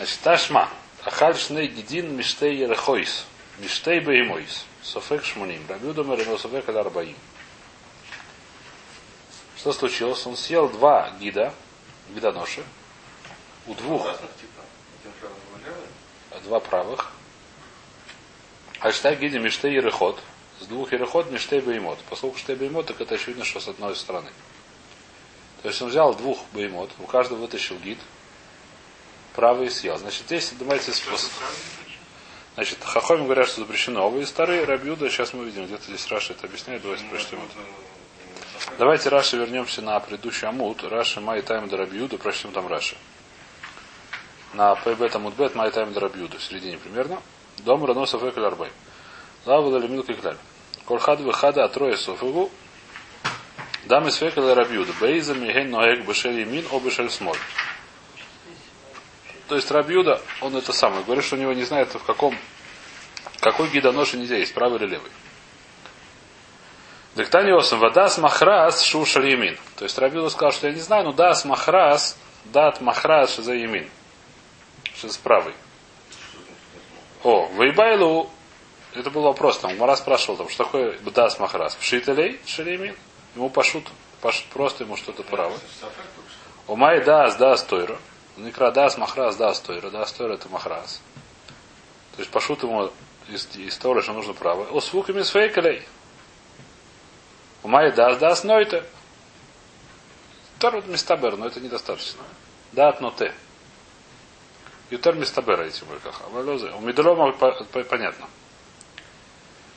Значит, ташма. Ахаль шней гидин миштей ерехойс. Миштей беймойс. Софек шмуним. Рабиуда марино софек аль арбаим. Что случилось? Он съел два гида, гидоноши, у двух, два правых. Аштаг гиди миштей ерехот. С двух ерехот миштей беймот. Поскольку штей беймот, так это очевидно, что с одной стороны. То есть он взял двух беймот, у каждого вытащил гид, правый съел. Значит, здесь, давайте способ. Значит, Хахоми говорят, что запрещено. И старые Рабиуда, сейчас мы увидим, где-то здесь Раша это объясняет, давайте прочтем это. Давайте Раши вернемся на предыдущий амут. Раши Май Тайм Дарабиуда, прочтем там Раши. На ПБ Тамудбет Май Тайм Дарабиуда, в середине примерно. Дом Раносов Экаль Арбай. Лава Далимил Кикляль. Кольхад Вихада Атроя Софигу. Дам из Фекаля Рабиуда. Бейза Миген Ноэг Бешель Имин, О Бешель Смоль. То есть Рабиуда, он это самое, говорит, что у него не знает, в каком, какой гидоноши нельзя есть, правый или левый. Дектаниосом вадас махрас шу шальямин. То есть Рабиуда сказал, что я не знаю, но дас махрас, дат махрас за ямин. Что с правый. О, вейбайлу, это был вопрос, там Мара спрашивал, там, что такое дас махрас. Пшителей шальямин. Ему пашут, пашут просто ему что-то право. Умай дас дас тойро. Никра дас, махрас, дас, тойра. Дас, тойра это махрас. То есть пошут ему из, из Торы, что нужно право. О свуками с фейкалей. Умай дас, дас, нойте. Тор мистабер, но это недостаточно. Дат, но те. Ютер мистабер эти мулькаха. У Медлома понятно.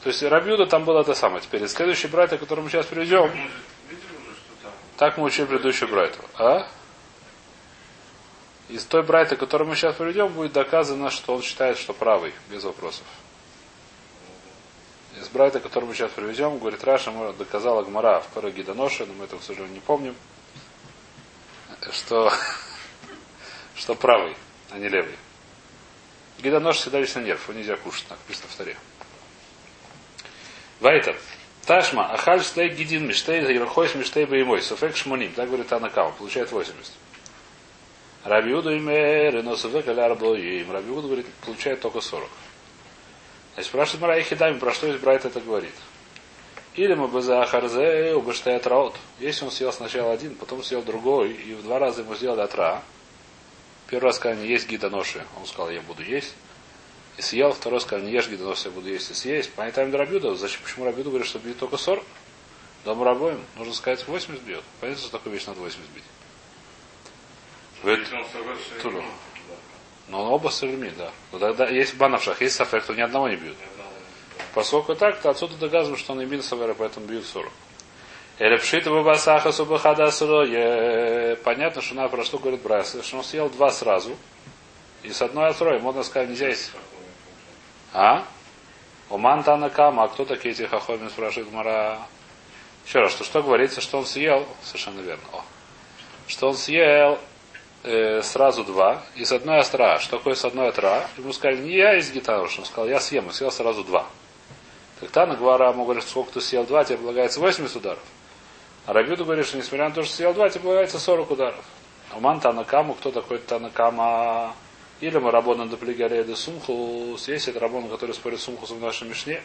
То есть Рабиуда там было это самое. Теперь следующий брат, который мы сейчас приведем. Так мы учили предыдущую брайту. А? Из той брайты, которую мы сейчас приведем, будет доказано, что он считает, что правый, без вопросов. Из брайта, который мы сейчас приведем, говорит Раша, доказала Гмара в Паре Гидоноше, но мы этого, к сожалению, не помним, что, что правый, а не левый. Гидонош всегда весь на нерв, его нельзя кушать, так написано в таре. Вайтер. Ташма, ахаль штей гидин миштей, ерхойс миштей боемой, софек шмоним, так говорит Анакама, получает 80. Рабиуду имер, но Сувека им. Рабиуду говорит, получает только 40. Значит, спрашивает Мара Ихидами, про что Брайт это говорит. Или мы бы за Харзе убыштает раот. Если он съел сначала один, потом съел другой, и в два раза ему сделали отра. Первый раз сказал, не есть гидоноши, он сказал, я буду есть. И съел, второй раз сказал, не ешь гидоноши, я буду есть и съесть. Понятно, Рабиуда, зачем, почему Рабиуда говорит, что бьет только 40? Дом рабоем, нужно сказать, 80 бьет. Понятно, что такую вещь надо 80 бить. Туру. Но он оба сальми, да. Но тогда есть банавшах, есть сафек, то ни одного не бьют. Поскольку так, то отсюда доказываем, что он имел савера, поэтому бьют 40. Или пшит басаха субахада Понятно, что на про что говорит Брайс, что он съел два сразу. И с одной отроем, можно сказать, нельзя есть. А? Уман Танакама, а кто такие эти хахомин, спрашивает Мара. Еще раз, что, что говорится, что он съел? Совершенно верно. О. Что он съел э, сразу два, и с одной остра. Что такое с одной отра? Ему сказали, не я из гитары, он сказал, я съем, и съел сразу два. Так Тана Гвара ему говорит, сколько ты съел два, тебе полагается 80 ударов. А Рабиду говорит, что несмотря на то, что съел два, тебе полагается 40 ударов. Уман Танакаму, кто такой Танакама? Или мы работаем до плигареда сумху, есть это рабон, который спорит с сумхусом в нашей мишне.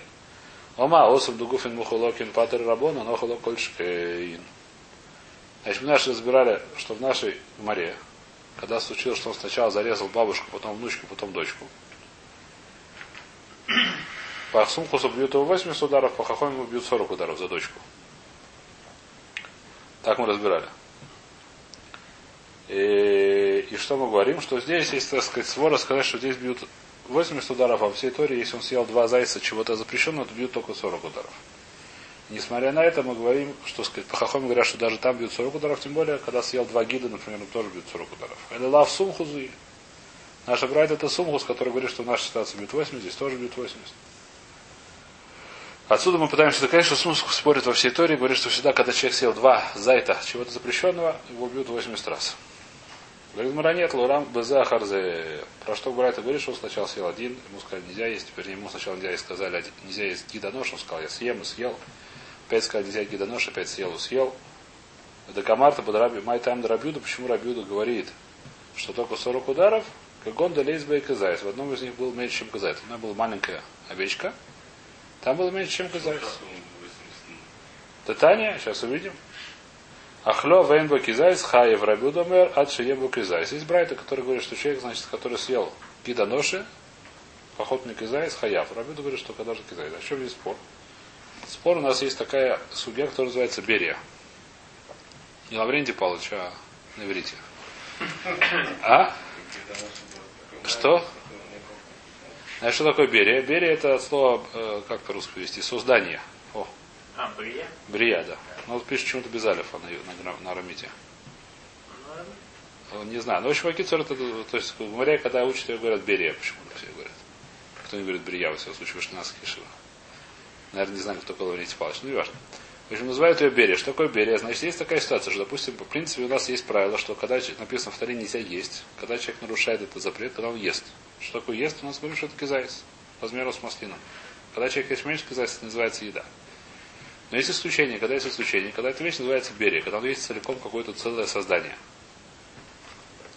Ома, осам дугуфин мухулокин патер рабона, но холокольшкейн. Значит, мы наши разбирали, что в нашей море, когда случилось, что он сначала зарезал бабушку, потом внучку, потом дочку. По Сумхусу бьют его 80 ударов, по Хахомиму бьют 40 ударов за дочку. Так мы разбирали. И, и что мы говорим? Что здесь есть, так сказать, свора сказать, что здесь бьют 80 ударов, а в всей Торе, если он съел два зайца чего-то запрещенного, то бьют только 40 ударов. Несмотря на это, мы говорим, что сказать, по хахоме говорят, что даже там бьют 40 ударов, тем более, когда съел два гида, например, тоже бьют 40 ударов. Или лав сумхузы. Наша брать это сумхуз, который говорит, что в нашей ситуации бьют 80, здесь тоже бьют 80. Отсюда мы пытаемся доказать, что Сумск спорит во всей Торе, говорит, что всегда, когда человек съел два зайта чего-то запрещенного, его бьют 80 раз. Говорит, Маранет, Лурам, Беза, Харзе. Про что Брайта говорит, что он сначала съел один, ему сказали, нельзя есть, теперь ему сначала нельзя есть, сказали, нельзя есть гидонош, он сказал, я съем и съел. Опять сказали, нельзя гидонош, опять съел съел. Это Камарта под Раби, Май Тайм Рабюда, почему Рабюда говорит, что только 40 ударов, Гонда Лейсба и Казайс. В одном из них был меньше, чем Казайс. Меня была маленькая овечка. Там было меньше, чем Казайс. Татания, сейчас увидим. Ахло вейнбо кизайс хаев рабюдомер ад шиебо кизайс. Есть брайта, который говорит, что человек, значит, который съел киданоши, охотник кизайс, хаяв. Рабюда говорит, что когда же кизайс. О чем есть спор? Спор у нас есть такая судья, которая называется Берия. Не Лаврентий Павлович, а на иврите. А? Что? Знаешь, что такое Берия? Берия это слово, э, как по-русски перевести, создание. О. А, Брия? Брия, да. Ну вот пишет почему-то без алифа на, на, на арамите. Ну, Не знаю. Но очень Вакицур это, то есть в море, когда учат, ее говорят Берия, почему-то все говорят. Кто не говорит Брия, во всяком случае, в Ашкенадских шивах. Наверное, не знаю, кто такой Лаврентий Павлович, ну не важно. В общем, называют ее Берия. Что такое Берия? Значит, есть такая ситуация, что, допустим, в принципе, у нас есть правило, что когда написано в Таре нельзя есть, когда человек нарушает этот запрет, когда он ест. Что такое ест? У нас говорит, что это кизайс, размеру с маслином. Когда человек есть меньше кизайс, это называется еда. Но есть исключение, когда есть исключение, когда эта вещь называется берия, когда он есть целиком какое-то целое создание.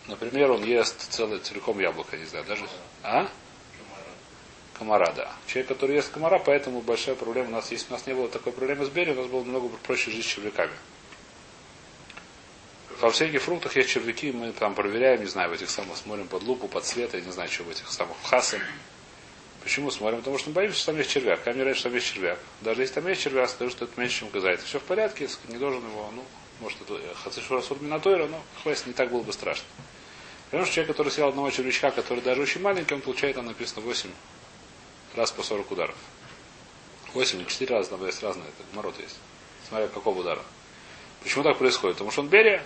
Например, он ест целое целиком яблоко, не знаю, даже. А? Комара, да. Человек, который ест комара, поэтому большая проблема у нас есть. У нас не было такой проблемы с берией, у нас было много проще жить с червяками. Во всяких фруктах есть червяки, мы там проверяем, не знаю, в этих самых смотрим под лупу, под цвет, я не знаю, что в этих самых хасам. Почему смотрим? Потому что мы боимся, что там есть червяк. Камера говорят, что там есть червяк. Даже если там есть червяк, скажу, что это меньше, чем газает. Все в порядке, не должен его, ну, может, это хочу раз Минатойра, но хвест не так было бы страшно. Потому что человек, который съел одного червячка, который даже очень маленький, он получает, там написано 8 раз по 40 ударов. 8 или 4 раза, там есть разные, это мород есть. Смотря какого удара. Почему так происходит? Потому что он берия.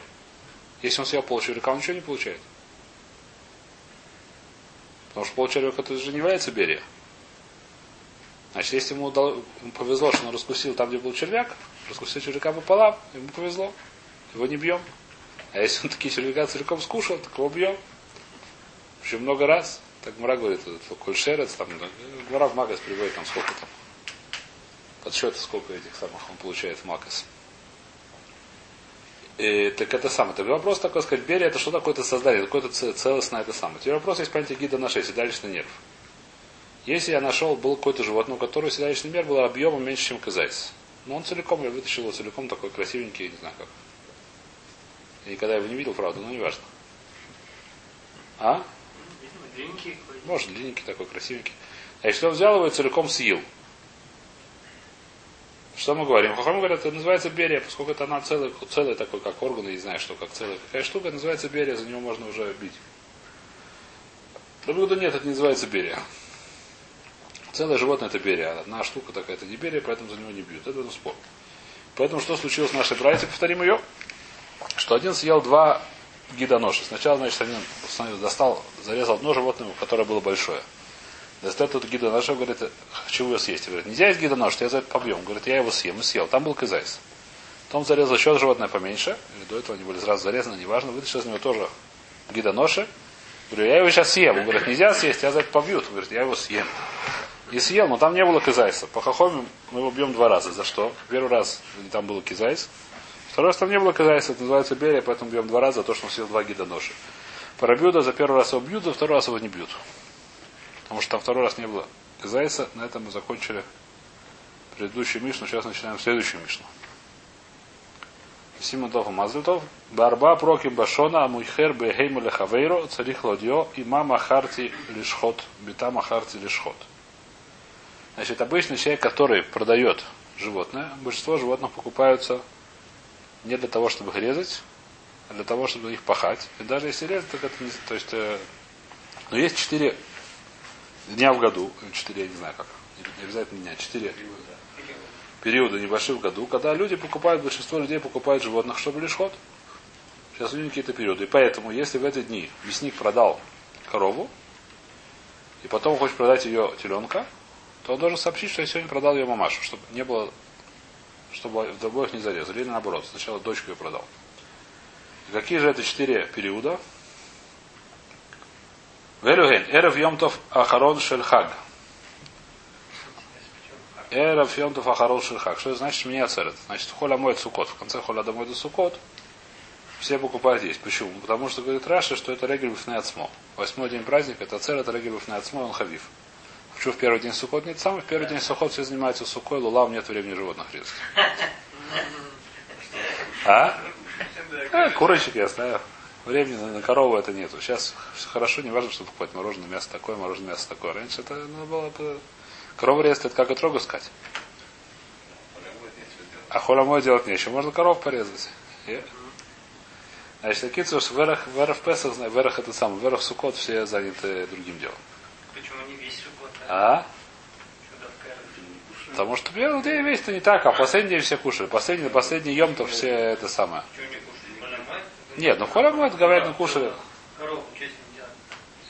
Если он съел пол червяка, он ничего не получает. Потому что пол червяка это же не является берия. Значит, если ему, дал, ему повезло, что он раскусил там, где был червяк, раскусил червяка пополам, ему повезло. Его не бьем. А если он такие червяка целиком скушал, так его бьем. Причем много раз. Так Мара говорит, кольшерец, там, Гмара в Магас приводит там сколько там. Подсчеты, сколько этих самых он получает в Магас. И, так это самое. Так вопрос такой, сказать, Берия, это что такое это создание, какое-то целостное это самое. Теперь вопрос есть понятие гида на 6, седалищный нерв. Если я нашел, был какое-то животное, у которого седалищный нерв был объемом меньше, чем казайс. Но он целиком, я вытащил его целиком, такой красивенький, не знаю как. Я никогда его не видел, правда, но не важно. А? Длинненький. Может, длинненький такой, красивенький. А он взял его и целиком съел, что мы говорим? Хохам говорят, это называется берия, поскольку это она целая, целая такой, как орган, я не знаю, что, как целая какая штука, называется берия, за него можно уже бить. Другого нет, это не называется берия. Целое животное это берия, одна штука такая, это не берия, поэтому за него не бьют. Это спор. Поэтому что случилось с нашей братьей, повторим ее, что один съел два гидоноши. Сначала, значит, один достал, зарезал одно животное, которое было большое. Достает тут гидонож, говорит, хочу его съесть. Говорит, нельзя есть гидонож, я за это побьем. Говорит, я его съем и съел. Там был кизайс. Потом зарезал еще животное поменьше, или до этого они были сразу зарезаны, неважно, вытащил из него тоже гидоноши. Говорю, я его сейчас съем. Говорит, нельзя съесть, я за это побьют. Говорит, я его съем. И съел, но там не было кизайса. По хохоме мы его бьем два раза. За что? Первый раз там был кизайс. Второй раз там не было кизайса, это называется берия, поэтому бьем два раза за то, что он съел два гидоноши. Парабьюда за первый раз его бьют, за второй раз его не бьют. Потому что там второй раз не было кизайса. На этом мы закончили предыдущую Мишну. Сейчас начинаем следующую Мишну. Симонтов и Мазлитов. Барба проки башона амуйхер бехейму лехавейро царих ладьо и мама харти лишхот. Битама харти лишхот. Значит, обычный человек, который продает животное, большинство животных покупаются не для того, чтобы их резать, а для того, чтобы их пахать. И даже если резать, так это не... То есть, э, но есть четыре дня в году, четыре, я не знаю как, не обязательно дня, четыре периода небольших в году, когда люди покупают, большинство людей покупают животных, чтобы лишь ход. Сейчас у них какие-то периоды. И поэтому, если в эти дни мясник продал корову, и потом хочет продать ее теленка, то он должен сообщить, что я сегодня продал ее мамашу, чтобы не было, чтобы в обоих не зарезали. Или наоборот, сначала дочку ее продал. И какие же это четыре периода? Велюген, Эрев Йомтов Ахарон Шельхаг. Эрев Йомтов Ахарон Шельхаг. Что это значит меня церет? Значит, холя моет сукот. В конце холя домой до сукот. все покупают есть. Почему? Потому что говорит Раша, что это регель ацмо. Восьмой день праздника, это цер, это регель ацмо, он хавив. Почему в первый день сухот нет сам, в первый день сухот все занимаются сухой, лулам нет времени животных резать. А? а курочек я знаю. Времени на, на корову это нету. Сейчас хорошо, не важно, что покупать мороженое, мясо такое, мороженое мясо такое. Раньше это надо было бы... Корову резать, это как и трогу сказать. А холомой делать нечего. Можно коров порезать. Yeah. Значит, такие, что верах, верах Песах, верах это самое, верах Сукот все заняты другим делом. Почему не весь сукот? А? Потому что первый день весь-то не так, а последний день все кушали. Последний, последний ем-то все это самое. Нет, ну холомот, говорят, не кушали.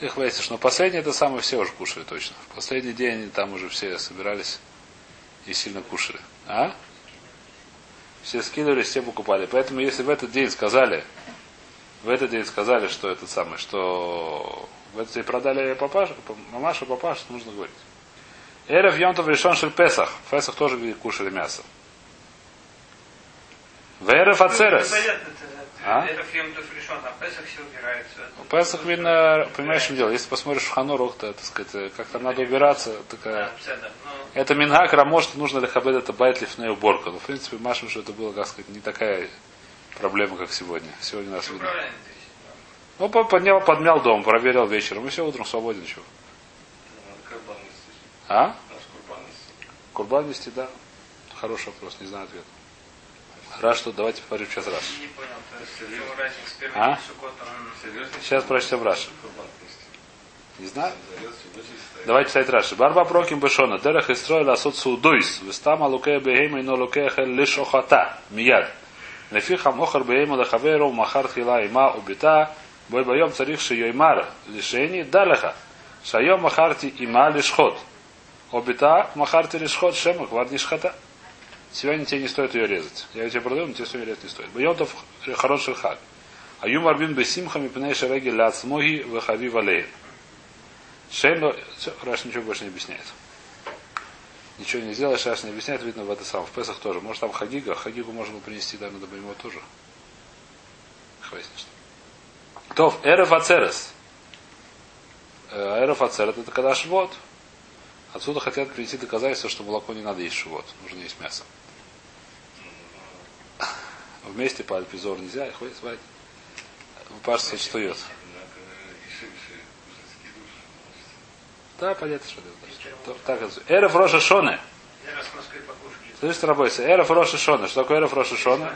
Их выяснишь, но последний это самое все уже кушали точно. В последний день там уже все собирались и сильно кушали. А? Все скидывались, все покупали. Поэтому если в этот день сказали, в этот день сказали, что это самое, что в этот день продали папашу, мамашу, папашу, нужно говорить. Эрев Йомтов решен шель Песах. В Песах тоже кушали мясо. В Эрев Ацерес. А? А Песах убирается. В Песах видно, понимаешь, что дело. Если посмотришь в Ханорух, то, так сказать, как там надо убираться, такая... Это Мингак Рамош, нужно ли хабед это байтлифная уборка. Но, в принципе, Машем, что это было, как сказать, не такая проблема, как сегодня. Сегодня нас видно. Ну, поднял, подмял дом, проверил вечером, и все, утром свободен, чего. А? Курбан нести, да. Хороший вопрос, не знаю ответ. Раз что, давайте поговорим сейчас раз. А? Сейчас прочтем Раши. Не знаю. Давайте читать Раши. Барба проким бешона. Дерех истроил асот судуйс. Вестама лукея бегейма но лукея хель лиш охата. Мияд. Лефиха мохар бегейма лехаверу махар хила има убита. Бой боем царих шиоймар лишени далеха. Шайом махарти има лишхот. Обита махарти лишхот шема кварни шхата. Сегодня тебе не стоит ее резать. Я ее тебе продаю, но тебе сегодня резать не стоит. Бойотов хороший хаг. А юм арбин бесимхами пней шереги ля смоги вахави валей. Шейно... Раш ничего больше не объясняет. Ничего не сделаешь, Раш не объясняет, видно в это самом. В Песах тоже. Может там Хагига. Хагигу можно принести, да, надо бы ему тоже. Хватит. Тов, Эреф Ацерес. Эреф Ацерес это когда швот. Отсюда хотят привести доказательство, что молоко не надо есть швот. Нужно есть мясо. Вместе по альпизору нельзя, хватит, хватит. Паш отстает. Да, понятно, что это. Так, Эреф Роша Шоне. Слышишь, рабойся. Эреф Роша Шоне. Что такое Эреф Роша Шоне?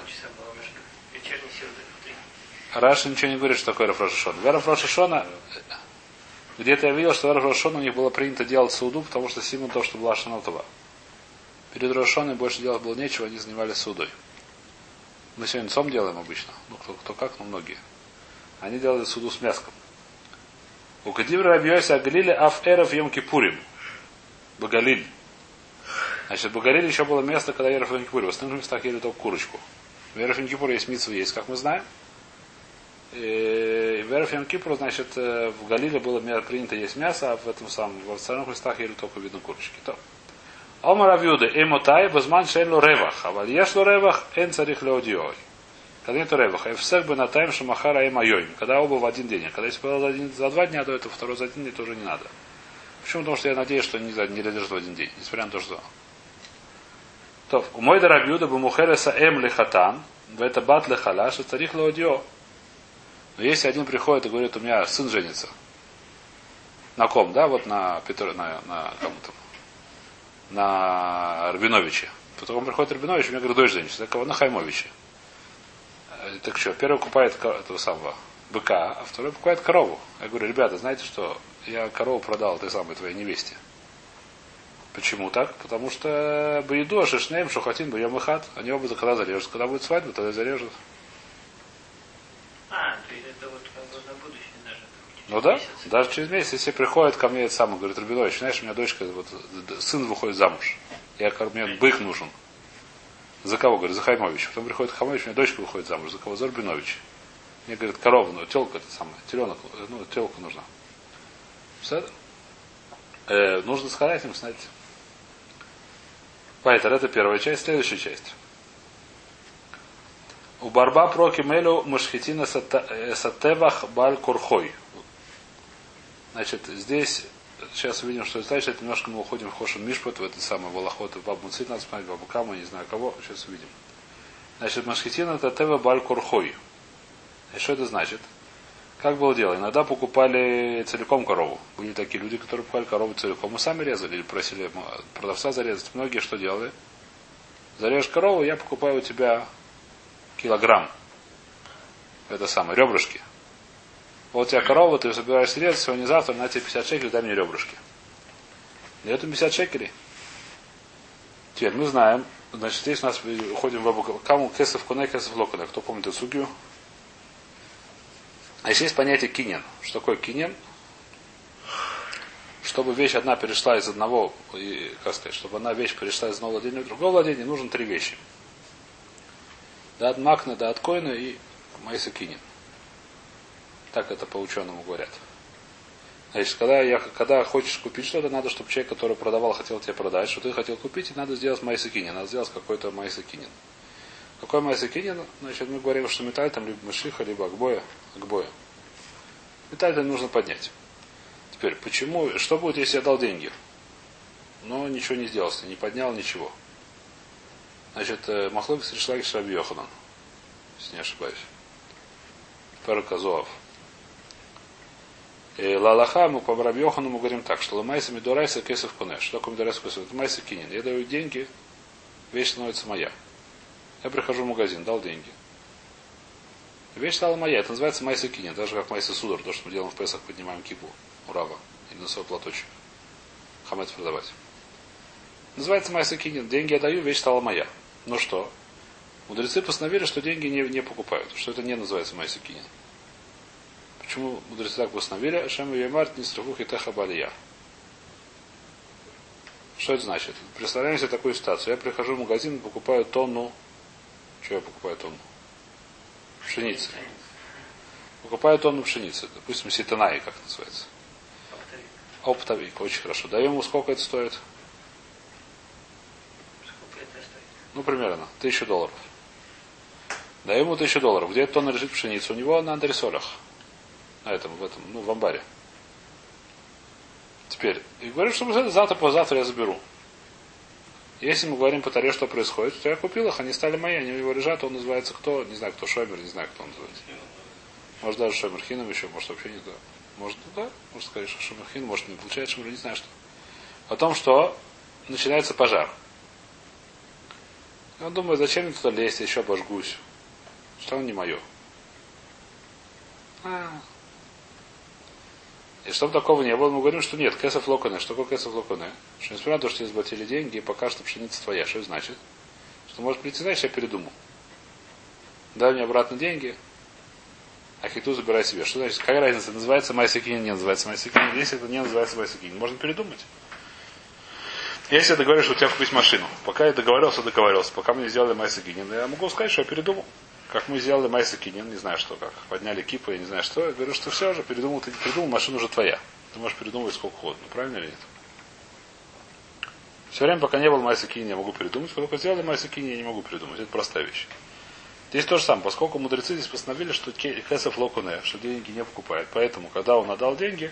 Раша ничего не говорит, что такое Эреф Роша Шоне. Эреф Роша Шона где-то я видел, что Эреф Роша Шона у них было принято делать суду, потому что символ то, что была Шанотова. Перед Рошоной больше делать было нечего, они занимались судой. Мы сегодня цом делаем обычно. Ну, кто, кто как, но многие. Они делали суду с мяском. У Кадивра Рабиоса Галиле Аф Эров Йом Кипурим. Багалиль. Значит, в Багалиле еще было место, когда Эров Йом Кипурим. В остальных местах ели только курочку. В Эров Йом Кипур есть митсва есть, как мы знаем. И в Эров Йом Кипур, значит, э, в Галиле было принято есть мясо, а в этом самом, в остальных местах ели только видно курочки. То. Омар Авьюда, Эмотай, Базман Шейло Ревах, а Вальешло Ревах, Эн Царих Леодиой. Нет реваха. Эфсек бы на тайм шамахара и майоим. Когда оба в один день. А когда если было за, один, за два дня, то это второй за один день тоже не надо. Почему? Потому что я надеюсь, что не, не додержит в один день. Несмотря на то, что... То, у мой дарабьюда бы мухереса эм лихатан, в это бат лехалаш, и царих лаудио. Но если один приходит и говорит, у меня сын женится. На ком, да, вот на Петр, на, на кому там, на Рабиновиче. Потом приходит Рабинович, у меня говорит, дочь женится. Так кого? На Хаймовиче. Так что, первый купает этого самого быка, а второй покупает корову. Я говорю, ребята, знаете что, я корову продал этой самой твоей невесте. Почему так? Потому что Баиду, Шишнеем, Шухатин, и Хат, они оба когда зарежут. Когда будет свадьба, тогда зарежут. А, то есть это вот как бы на будущее даже. Ну да, даже через месяц, если приходит ко мне это самое, говорит, Рубинович, знаешь, у меня дочка, вот, сын выходит замуж. Я, мне бык нужен. За кого? Говорит, за Хаймович. Потом приходит Хаймович, у меня дочка выходит замуж. За кого? За Рубинович. Мне говорит, корова, ну, телка это самое, теленок, ну, телка нужна. Э, нужно сказать им, знаете. Поэтому это первая часть, следующая часть. У барба проки мелю мушхитина сатевах баль курхой. Значит, здесь сейчас увидим, что это значит. Это немножко мы уходим в Хошин Мишпот, в это самое Волохот, в Бабу Цит, надо смотреть, Бабу Кама, не знаю кого, сейчас увидим. Значит, Машхитина это Тева Баль Курхой. И что это значит? Как было дело? Иногда покупали целиком корову. Были такие люди, которые покупали корову целиком. Мы сами резали или просили продавца зарезать. Многие что делали? Зарежешь корову, я покупаю у тебя килограмм. Это самое, ребрышки. Вот у тебя корова, ты собираешься резать, сегодня завтра, на тебе 50 шекелей, дай мне ребрышки. Дает им 50 шекелей. Теперь мы знаем, значит, здесь у нас уходим в Абу Каму Кесов Куне, Кесов Локуне. Кто помнит эту судью? А есть понятие кинен. Что такое кинен? Чтобы вещь одна перешла из одного, и, как сказать, чтобы одна вещь перешла из одного владения в другое владение, нужно три вещи. Да от Макна, да от Койна и Майса Кинин. Так это по ученому говорят. Значит, когда, я, когда хочешь купить что-то, надо, чтобы человек, который продавал, хотел тебе продать, что ты хотел купить, и надо сделать майсакинин, надо сделать какой-то майсакинин. Какой майсакинин? Значит, мы говорим, что металл там либо мышиха, либо акбоя. акбоя. Металл там нужно поднять. Теперь, почему, что будет, если я дал деньги? Но ничего не сделал, не поднял ничего. Значит, э, Махлокис Ришлаги Шраби Йоханан, если не ошибаюсь. Параказуав. Э, Лалаха, мы по Рабьохану мы говорим так, что Ламайса Мидорайса Кесов Кунеш. Что такое Мидорайса Кесов? Это Майса Кинин. Я даю деньги, вещь становится моя. Я прихожу в магазин, дал деньги. Вещь стала моя. Это называется Майса Кинин. Даже как Майса Судар, то, что мы делаем в Песах, поднимаем кипу. Урава. Или на свой платочек. Хамец продавать. Называется Майса Кинин. Деньги я даю, вещь стала моя. Ну что? Мудрецы постановили, что деньги не, не покупают. Что это не называется Майса Кинин. Почему мудрецы так постановили? Шем Юмарт не страхух и балия. Что это значит? Представляем себе такую ситуацию. Я прихожу в магазин покупаю тонну. Что я покупаю тонну? Пшеницы. Покупаю тонну пшеницы. Допустим, ситанаи, как называется. Оптовик. Очень хорошо. Даем ему сколько это стоит? Ну, примерно. Тысячу долларов. Даем ему тысячу долларов. Где тонна лежит пшеница? У него на андресолях на этом, в этом, ну, в амбаре. Теперь, и говорю, что завтра, позавтра я заберу. Если мы говорим по таре, что происходит, то я купил их, они стали мои, они у него лежат, он называется кто, не знаю, кто Шоймер, не знаю, кто он называется. Может даже Шоймерхином еще, может вообще не да. Может, да, может сказать, что Шоймерхин, может не получает Шоймер, не знаю что. О том, что начинается пожар. Он думает, зачем мне туда лезть, я еще обожгусь. Что он не мое. А, и чтобы такого не было, мы говорим, что нет, кесов локоне. Что такое кесов локоне? Что несмотря на то, что тебе заплатили деньги, и пока что пшеница твоя. Что это значит? Что может прийти, знаешь, я передумал. Дай мне обратно деньги, а хиту забирай себе. Что значит? Какая разница? Называется майсакинин, не называется майсакинин. Если это не называется майсакинин, можно передумать. Если я договорюсь, что у тебя купить машину, пока я договорился, договорился, пока мы не сделали майсакинин, я могу сказать, что я передумал как мы сделали Майса Кинин, не знаю что как, подняли кипа, я не знаю что, я говорю, что все уже, передумал, ты передумал, машина уже твоя. Ты можешь передумывать сколько угодно, правильно или нет? Все время, пока не было Майса Кинин, я могу передумать, когда сделали Майса Кинин, я не могу передумать. Это простая вещь. Здесь то же самое, поскольку мудрецы здесь постановили, что кесов локуне, что деньги не покупает. Поэтому, когда он отдал деньги,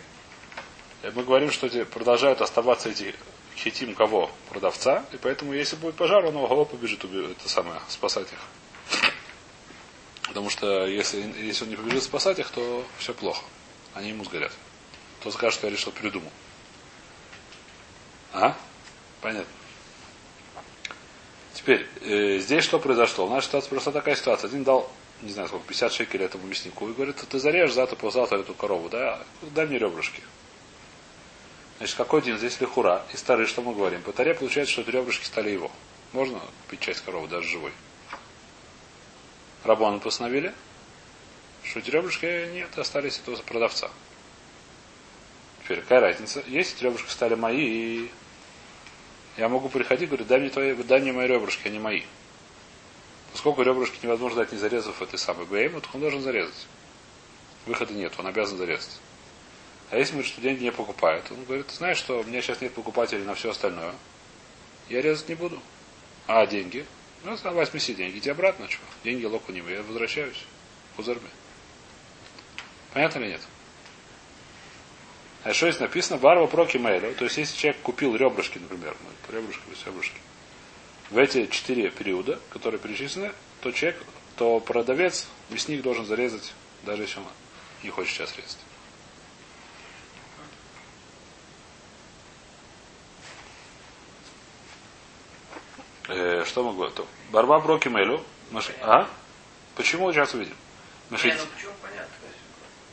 э, мы говорим, что продолжают оставаться эти хитим кого? Продавца. И поэтому, если будет пожар, он его побежит это самое, спасать их. Потому что если, если он не побежит спасать их, то все плохо. Они ему сгорят. Тот скажет, что я решил передумал. А? Понятно. Теперь, э, здесь что произошло? У нас ситуация просто такая ситуация. Один дал, не знаю сколько, 50 шекелей этому мяснику и говорит, ты зарежешь завтра, послезавтра эту корову, да? Дай мне ребрышки. Значит, какой день здесь лихура? И старый, что мы говорим? По таре получается, что эти ребрышки стали его. Можно купить часть коровы, даже живой. Рабону постановили, что эти ребрышки нет, остались этого продавца. Теперь, какая разница? Если ребрышки стали мои, и я могу приходить и говорить, дай мне, твои, дай мне мои ребрышки, они мои. Поскольку ребрышки невозможно дать, не зарезав этой самой БМ, он должен зарезать. Выхода нет, он обязан зарезать. А если говорит, что деньги не покупает, он говорит, знаешь что, у меня сейчас нет покупателей на все остальное. Я резать не буду. А деньги? Ну, сказал, возьми все деньги, иди обратно, что? Деньги локу не я возвращаюсь. Хузарме. Понятно или нет? А что здесь написано? Барва проки мейля. То есть, если человек купил ребрышки, например, ну, ребрышки, ребрышки, в эти четыре периода, которые перечислены, то человек, то продавец, мясник должен зарезать, даже если он не хочет сейчас резать. Э, что мы говорим? Барба Броки Мелю. А? Почему сейчас увидим? Машит... Не, ну?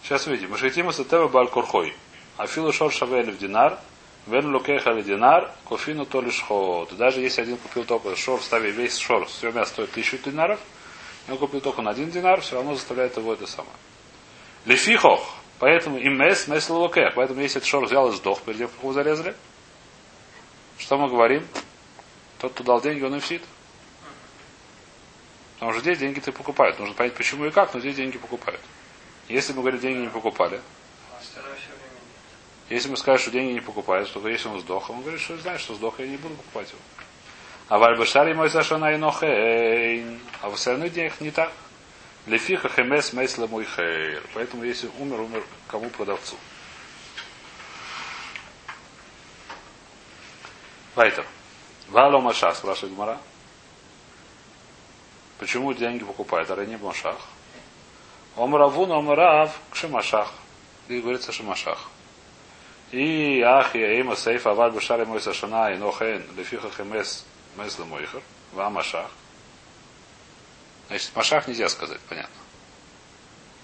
Сейчас увидим. Машитима Сатева Баль Афилу Шор Шавели в динар, Вен Лукеха в динар, Кофину то лишь ход. Даже если один купил только шор, ставя весь шор, все мясо стоит тысячу динаров, и он купил только на один динар, все равно заставляет его это самое. Лефихох. Поэтому им мес, мес лукех. Поэтому если этот шор взял и сдох, перед тем, как его зарезали, что мы говорим? Тот, кто дал деньги, он и всит. Потому что здесь деньги ты покупают. Нужно понять, почему и как, но здесь деньги покупают. Если мы говорим, деньги не покупали, если мы скажем, что деньги не покупают, только если он сдох, он говорит, что знает, что сдох, я не буду покупать его. А вальбашари мой сашана и нохейн. А в остальных денег не так. Лефиха хемес мейсла мой хейр. Поэтому если умер, умер кому продавцу. Вайтер. Вало Маша, спрашивает Гмара. Почему деньги покупают, а не Машах? Омравун Омрав Кшимашах. Здесь говорится Шимашах. И ах, я има сейф, аваль бушари мой сашана, и нохен, лефиха хемес, мес мойхер, ва машах. Значит, машах нельзя сказать, понятно.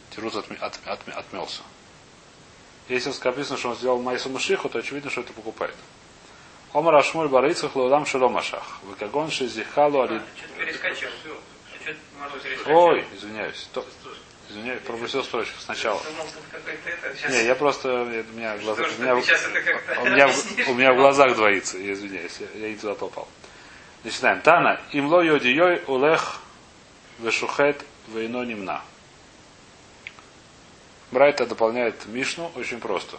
Тирус отме, от, от, отмелся. Если написано, что он сделал майсу машиху, то очевидно, что это покупает. Омар Ашмуль Барыцах Лаудам Шелом Машах. Выкагон Шизихалу Али... Ой, извиняюсь. То, извиняюсь, пропустил строчку сначала. Не, я просто, у меня, глаза, у, меня, у, меня, у меня в глазах двоится, я извиняюсь, я, я не туда попал. Начинаем. Тана, имло йодией улех вешухет вейно нимна. Брайта дополняет Мишну очень просто.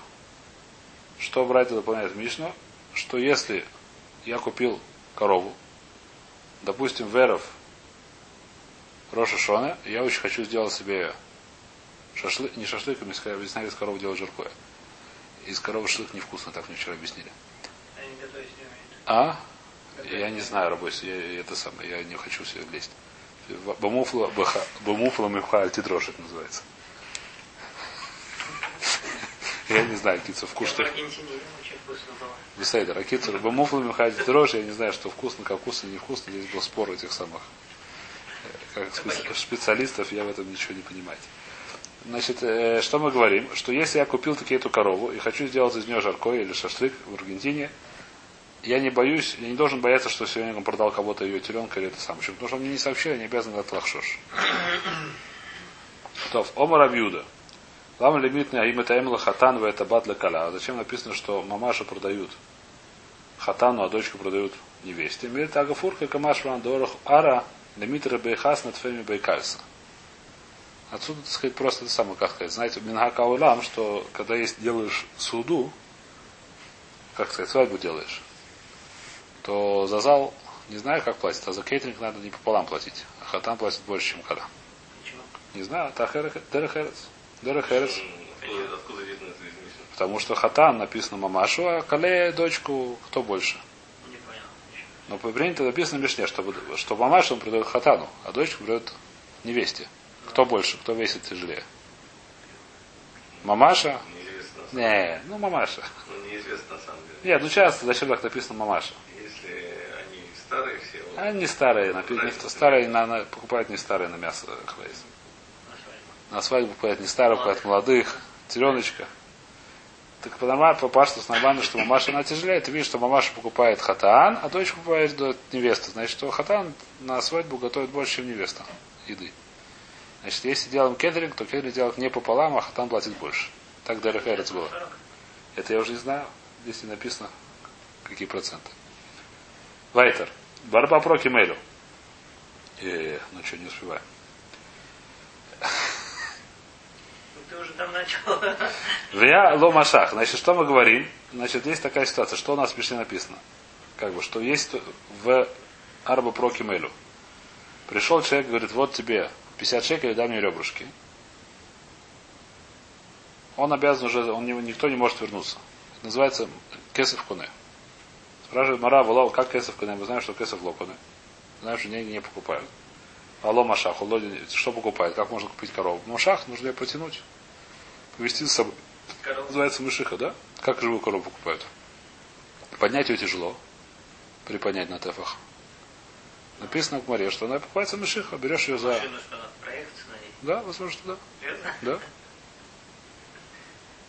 Что Брайта дополняет Мишну? Что если я купил корову, допустим, веров Роша Шона, я очень хочу сделать себе шашлык, не шашлык, а объясняли, из коровы делать жаркое. Из коровы шашлык невкусно, так мне вчера объяснили. А? Я не знаю, рабойся, я, это самое, я не хочу себе лезть. Бамуфла, бамуфла меха альтидрош это называется. Я не знаю, какие вкус. Бесейдер. А кицур, бамуфлами ходит дрожь, я не знаю, что вкусно, как вкусно, не вкусно. Здесь был спор этих самых э, как специалистов, я в этом ничего не понимаю. Значит, э, что мы говорим? Что если я купил таки эту корову и хочу сделать из нее жаркое или шашлык в Аргентине, я не боюсь, я не должен бояться, что сегодня он продал кого-то ее теленка или это сам. Почему? Потому что он мне не сообщил, я не обязан дать лахшош. То, Омар Абьюда. Лама лимитный аим это эмла хатан в это бат каля. А зачем написано, что мамашу продают хатану, а дочку продают невесте? Мирит агафурка камаш дорох ара лимитра бейхас над феми бейкальса. Отсюда, так сказать, просто это самое, как сказать, знаете, в Мингака Улам, что когда есть делаешь суду, как сказать, свадьбу делаешь, то за зал не знаю, как платить, а за кейтеринг надо не пополам платить. А хатан платит больше, чем кара. Не знаю, а Дерехерес. Потому что хатан написано мамашу, а кале дочку кто больше? Но по принято написано Мишне, что, что мамашу он придает хатану, а дочку придает невесте. Кто больше, кто весит тяжелее? Мамаша? Не, ну мамаша. Ну, неизвестно на самом деле. Нет, ну часто зачем так написано мамаша? Если они старые все. Они старые, написано, старые на, на, покупают не старые на мясо хвейс. На свадьбу покупают не старых, покупают молодых, теленочка. Так по по паштус нормально, что мамаша она тяжелее. Ты видишь, что мамаша покупает хатан, а дочь покупает невесту. Значит, что хатан на свадьбу готовит больше, чем невеста еды. Значит, если делаем кедринг, то кедринг делать не пополам, а хатан платит больше. Так Дерек Эрец было. Это я уже не знаю. Здесь не написано, какие проценты. Вайтер. Барба про Кимелю. Э, ну что, не успеваем уже там начал. Вя ломашах. Значит, что мы говорим? Значит, есть такая ситуация. Что у нас в Мишне написано? Как бы, что есть в Арба Прокимелю. Пришел человек, говорит, вот тебе 50 шекелей, дай мне ребрышки. Он обязан уже, он никто не может вернуться. Это называется кесов куне. Спрашивает Мара, Валал, как кесов куне? Мы знаем, что кесов локуне. Знаем, что деньги не покупают. Алло Машах, что покупает? Как можно купить корову? Машах нужно ее потянуть. Повести за собой. Корова. Называется мышиха, да? Как живую корову покупают? Поднять ее тяжело. Приподнять на тефах. Написано в море, что она покупается мышиха. Берешь ее за... Что. Да, возможно, да. Верно? Да.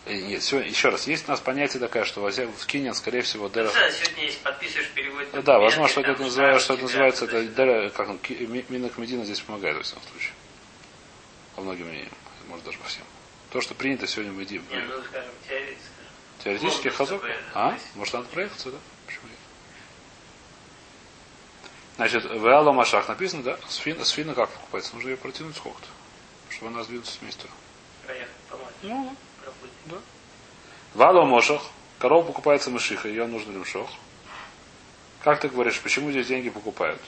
Э, Нет, все, еще раз, есть у нас понятие такое, что в Кинин, скорее всего, Дера... да, сегодня, если подписываешь, переводит Ну Да, возможно, что документы, это там называется, что это называется, это Дера, как он, Ки- Ми- Минах Медина здесь помогает во всяком случае. По многим мнениям, может даже по всем. То, что принято сегодня в Медине. Не, ну, скажем, теоретически. Теоретически хазок? А? да. Может, надо проехаться, да? Почему нет? Значит, в Алла Машах написано, да? Сфина, сфина как покупается? Нужно ее протянуть сколько-то, чтобы она сдвинуться с места. Проехать, помочь. Ну, Пробудить. В Алла Мошах корова покупается мышиха, ее нужно лимшох. Как ты говоришь, почему здесь деньги покупают?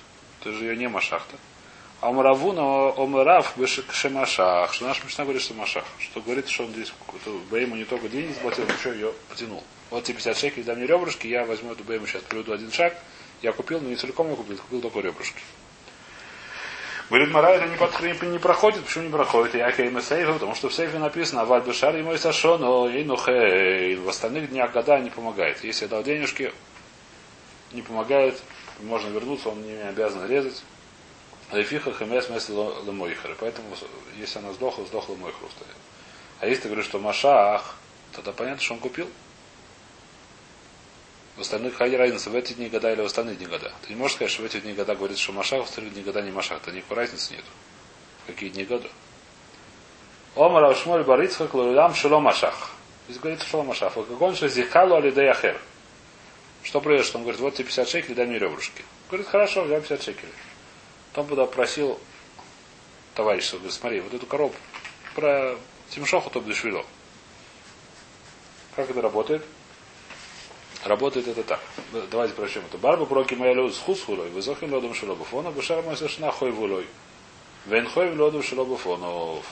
Ты же ее не машахта. Мараву, но Омарав Шемашах, что наш Мишна говорит, что Машах. Что говорит, что он здесь Бейму не только деньги заплатил, но еще ее потянул. Вот тебе 50 шекелей, дай мне ребрышки, я возьму эту Бейму, сейчас приведу один шаг. Я купил, но не целиком я купил, купил только ребрышки. Говорит, Мара, это не, под, не, проходит. Почему не проходит? Я кейме сейфе, потому что в сейфе написано, Аваль Бешар и мой Сашоно, и нухей. В остальных днях года не помогает. Если я дал денежки, не помогает, можно вернуться, он не обязан резать. Лефиха хэмэс мэс лэмойхары. Поэтому, если она сдохла, сдохла мой хруст. А если ты говоришь, что Машах, тогда понятно, что он купил. В остальных хади разница, в эти дни года или в остальные дни года. Ты не можешь сказать, что в эти дни года говорит, что Машах, в остальных дни года не Машах. Это никакой разницы нет. Какие дни года. Омар Ашмоль Барицхак Лулам Шило Машах. Здесь говорится Шило Машах. Как он же зихалу алидеяхер. Что произошло? Он говорит, вот тебе 50 шекелей, дай мне ребрышки. Говорит, хорошо, взял 50 шекелей. Потом туда просил товарища, говорит, смотри, вот эту коробку про Тимшоху топ дешвило. Как это работает? Работает это так. Давайте прочтем это. Барба проки моя люд с хусхулой, вызохим лодом шелобов. Он обушар мой совершенно хой вулой. Венхой в лодом шелобов онов.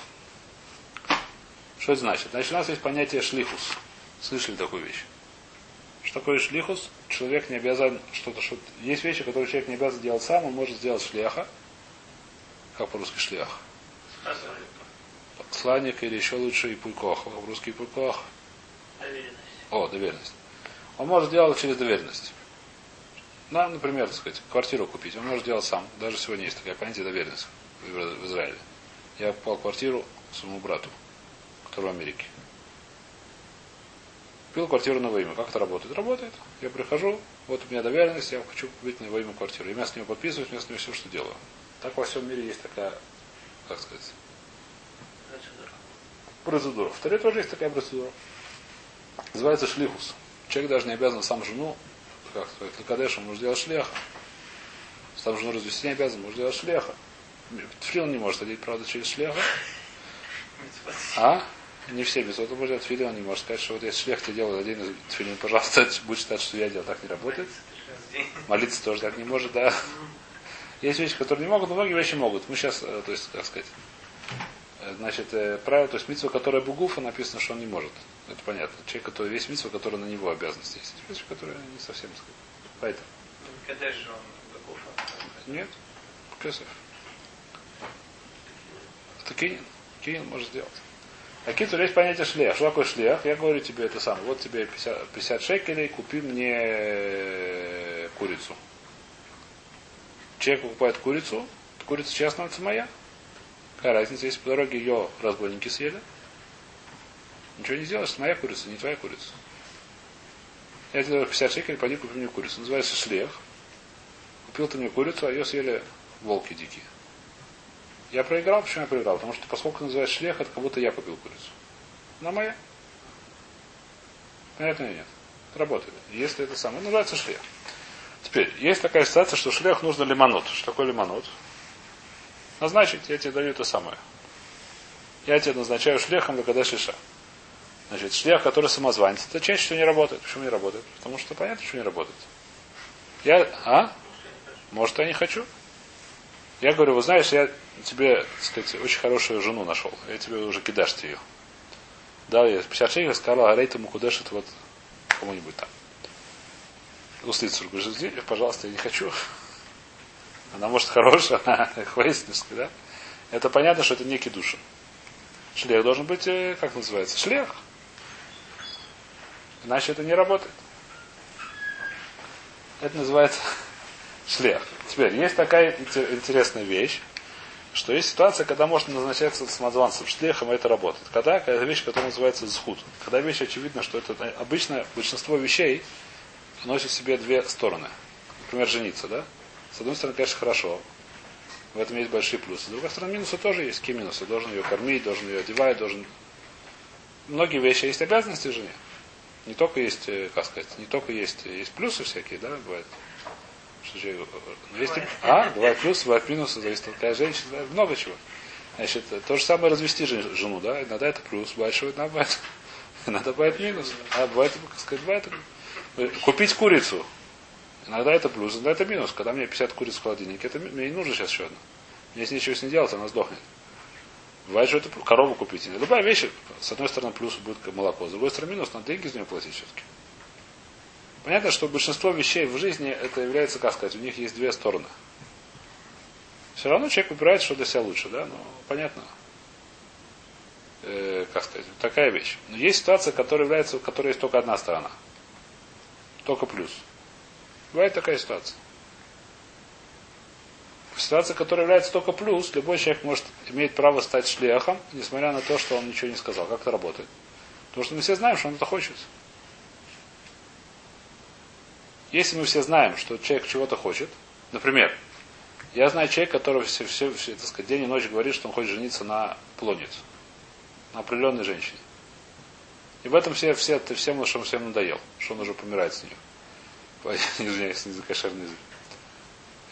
Что это значит? Значит, у нас есть понятие шлихус. Слышали такую вещь? Что такое шлихус? Человек не обязан что-то, что Есть вещи, которые человек не обязан делать сам, он может сделать шляха. Как по-русски шлях? Сланник или еще лучше и пулькох. По-русски и пулькох. Доверенность. О, доверенность. Он может делать через доверенность. Ну, например, так сказать, квартиру купить. Он может делать сам. Даже сегодня есть такое понятие доверенность в Израиле. Я покупал квартиру своему брату, который в Америке. Купил квартиру на имя. Как это работает? Работает. Я прихожу, вот у меня доверенность, я хочу купить на его имя квартиру. Я с него подписываюсь, я с него все, что делаю. Так во всем мире есть такая, как сказать, Процедура. процедура. В Таре тоже есть такая процедура. Называется шлихус. Человек даже не обязан сам жену, как сказать, Лакадеш, он может делать шлеха. Сам жену развести не обязан, может делать шлеха. Тфилин не может одеть, правда, через шлеха. А? Не все без этого может делать тфилин, он не может сказать, что вот если шлех тебе делает один тфилин, пожалуйста, будь считать, что я делал, так не работает. Молиться тоже так не может, да. Есть вещи, которые не могут, но многие вещи могут. Мы сейчас, э, то есть, как сказать, э, значит, э, правило, то есть митсва, которая бугуфа, написано, что он не может. Это понятно. Человек, который весь митсва, который на него обязанности есть. Вещи, которые не совсем, сказать. Поэтому. Когда же он Бакуфа? Нет. Кесов. Это кинин. Кинин может сделать. А киту есть понятие шлех. Что такое шлех? Я говорю тебе это самое. Вот тебе 50, 50 шекелей, купи мне э, курицу. Человек покупает курицу, курица сейчас становится моя. Какая разница, если по дороге ее разбойники съели? Ничего не сделаешь, это моя курица, не твоя курица. Я тебе даю 50 шекелей, пойди купи мне курицу. Называется шлех. Купил ты мне курицу, а ее съели волки дикие. Я проиграл, почему я проиграл? Потому что поскольку называется шлех, это как будто я купил курицу. Она моя. Понятно или нет? Работает. Если это самое, называется шлех. Теперь, есть такая ситуация, что шлех нужно лимонот. Что такое лимонот? Назначить, я тебе даю это самое. Я тебе назначаю шлехом для шлиша. Значит, шлех, который самозванец, это чаще всего не работает. Почему не работает? Потому что понятно, что не работает. Я, а? Может, я не хочу. Я говорю, вы знаешь, я тебе, так сказать, очень хорошую жену нашел. Я тебе уже кидашь ее. Дал я 50 шекелей, сказал, а ему кудаш это вот кому-нибудь там. Услицу говорит, пожалуйста, я не хочу. Она может хорошая, она хвейственная, да? Это понятно, что это некий душа. Шлех должен быть, э, как называется, шлех. Иначе это не работает. Это называется шлех. Теперь, есть такая интересная вещь, что есть ситуация, когда можно назначаться самозванцем, шлехом, и это работает. Когда это вещь, которая называется зхуд. Когда вещь очевидно, что это обычно большинство вещей носит в себе две стороны. Например, жениться, да? С одной стороны, конечно, хорошо. В этом есть большие плюсы. С другой стороны, минусы тоже есть. Какие минусы? Должен ее кормить, должен ее одевать, должен... Многие вещи есть обязанности жене. Не только есть, э, как сказать, не только есть, есть плюсы всякие, да, бывает. Что а, бывают плюсы, бывают минусы, зависит от какая женщина, да, много чего. Значит, то же самое развести жену, да, иногда это плюс большой, иногда бывает, иногда бывает минус. А бывает, как сказать, бывает купить курицу. Иногда это плюс, иногда это минус. Когда мне 50 куриц в холодильнике, это мне не нужно сейчас еще одна. Мне если ничего с ней делать, она сдохнет. Бывает, что это корову купить. Любая вещь, с одной стороны, плюс будет молоко, с другой стороны, минус, надо деньги за нее платить все-таки. Понятно, что большинство вещей в жизни это является, как сказать, у них есть две стороны. Все равно человек выбирает, что для себя лучше, да, ну, понятно. Э, как сказать, такая вещь. Но есть ситуация, которая является, у которой есть только одна сторона. Только плюс. Бывает такая ситуация. Ситуация, которая является только плюс, любой человек может иметь право стать шлехом, несмотря на то, что он ничего не сказал. Как это работает? Потому что мы все знаем, что он это хочет. Если мы все знаем, что человек чего-то хочет, например, я знаю человека, который все, все, все так сказать, день и ночь говорит, что он хочет жениться на плоднице, на определенной женщине. И в этом все, все, всем, что он всем надоел, что он уже помирает с ним. Не извиняюсь, не за кошерный язык.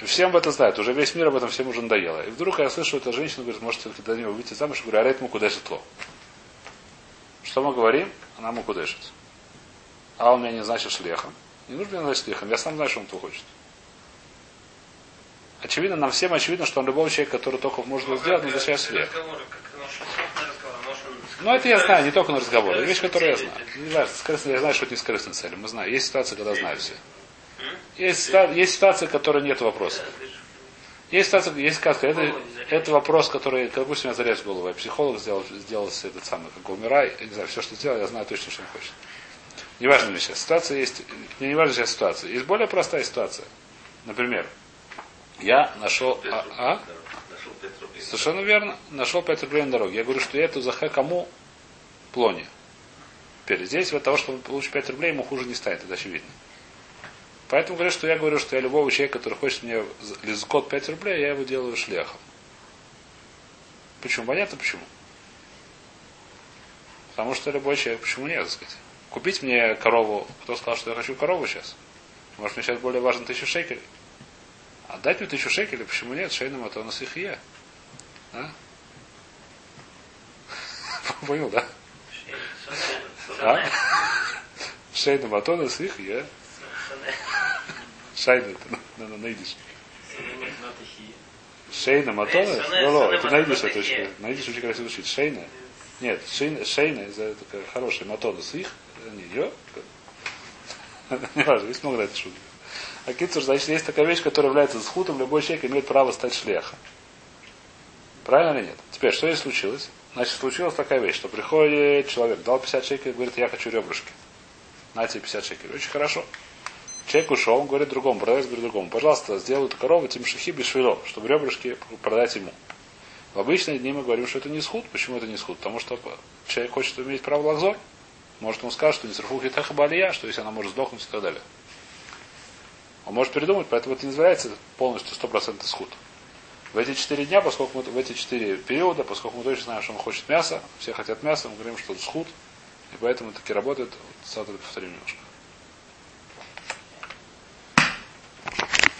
Всем об этом знают, уже весь мир об этом всем уже надоело. И вдруг я слышу, эта женщина говорит, может, все-таки до него выйти замуж, и говорю, а ему куда житло. Что мы говорим? Она ему кудешит. А он меня не значит шлехом. Не нужно мне значит шлехом, я сам знаю, что он то хочет. Очевидно, нам всем очевидно, что он любой человек, который только может его сделать, назначает шлех. Ну, это я знаю, не только на разговоры. Вещь, которую я знаю. Не знаю, я знаю, что это не с корыстной целью. Мы знаем. Есть ситуации, когда знаю все. Есть, есть ситуации, которые нет вопроса. Есть ситуация, есть сказка. Это, это вопрос, который, как бы меня залез в голову. Я психолог сделал, сделал этот самый, как умирай. Я не знаю, все, что сделал, я знаю точно, что он хочет. Неважно мне сейчас. Ситуация есть. Мне не важно сейчас ситуация. Есть более простая ситуация. Например, я нашел. А, а? Совершенно верно. Нашел 5 рублей на дороге. Я говорю, что я эту захэ кому? Плоне. Теперь здесь вот того, что он получит 5 рублей, ему хуже не станет, это очевидно. Поэтому говорю, что я говорю, что я любого человека, который хочет мне лизкот 5 рублей, я его делаю шляхом. Почему? Понятно почему. Потому что любой человек, почему нет, так сказать. Купить мне корову, кто сказал, что я хочу корову сейчас? Может, мне сейчас более важно тысячу шекелей? Отдать мне тысячу шекелей, почему нет? Шейнам это у нас их я. А? Понял, да? А? Шейна матона с их я. Шайна, это на найдешь. Шейна матона? Ну, это найдешь это очень. Найдешь очень красиво звучит. Шейна. Нет, шейна, шейна это хорошая матона с их. Не ее. Не важно, есть много на это шутки. А кицур, значит, есть такая вещь, которая является схутом, любой человек имеет право стать шлехом. Правильно или нет? Теперь, что здесь случилось? Значит, случилась такая вещь, что приходит человек, дал 50 шекелей, говорит, я хочу ребрышки. На тебе 50 шекелей. Очень хорошо. Человек ушел, он говорит другому, продавец говорит другому, пожалуйста, сделай эту корову тимшихи без швило, чтобы ребрышки продать ему. В обычные дни мы говорим, что это не схуд. Почему это не схуд? Потому что человек хочет иметь право лакзор. Может, он скажет, что не срфухи балия, что если она может сдохнуть и так далее. Он может передумать, поэтому это не называется полностью 100% схуд. В эти четыре дня, поскольку мы, в эти четыре периода, поскольку мы точно знаем, что он хочет мяса, все хотят мяса, мы говорим, что это схуд, и поэтому таки работает, вот, повторим немножко.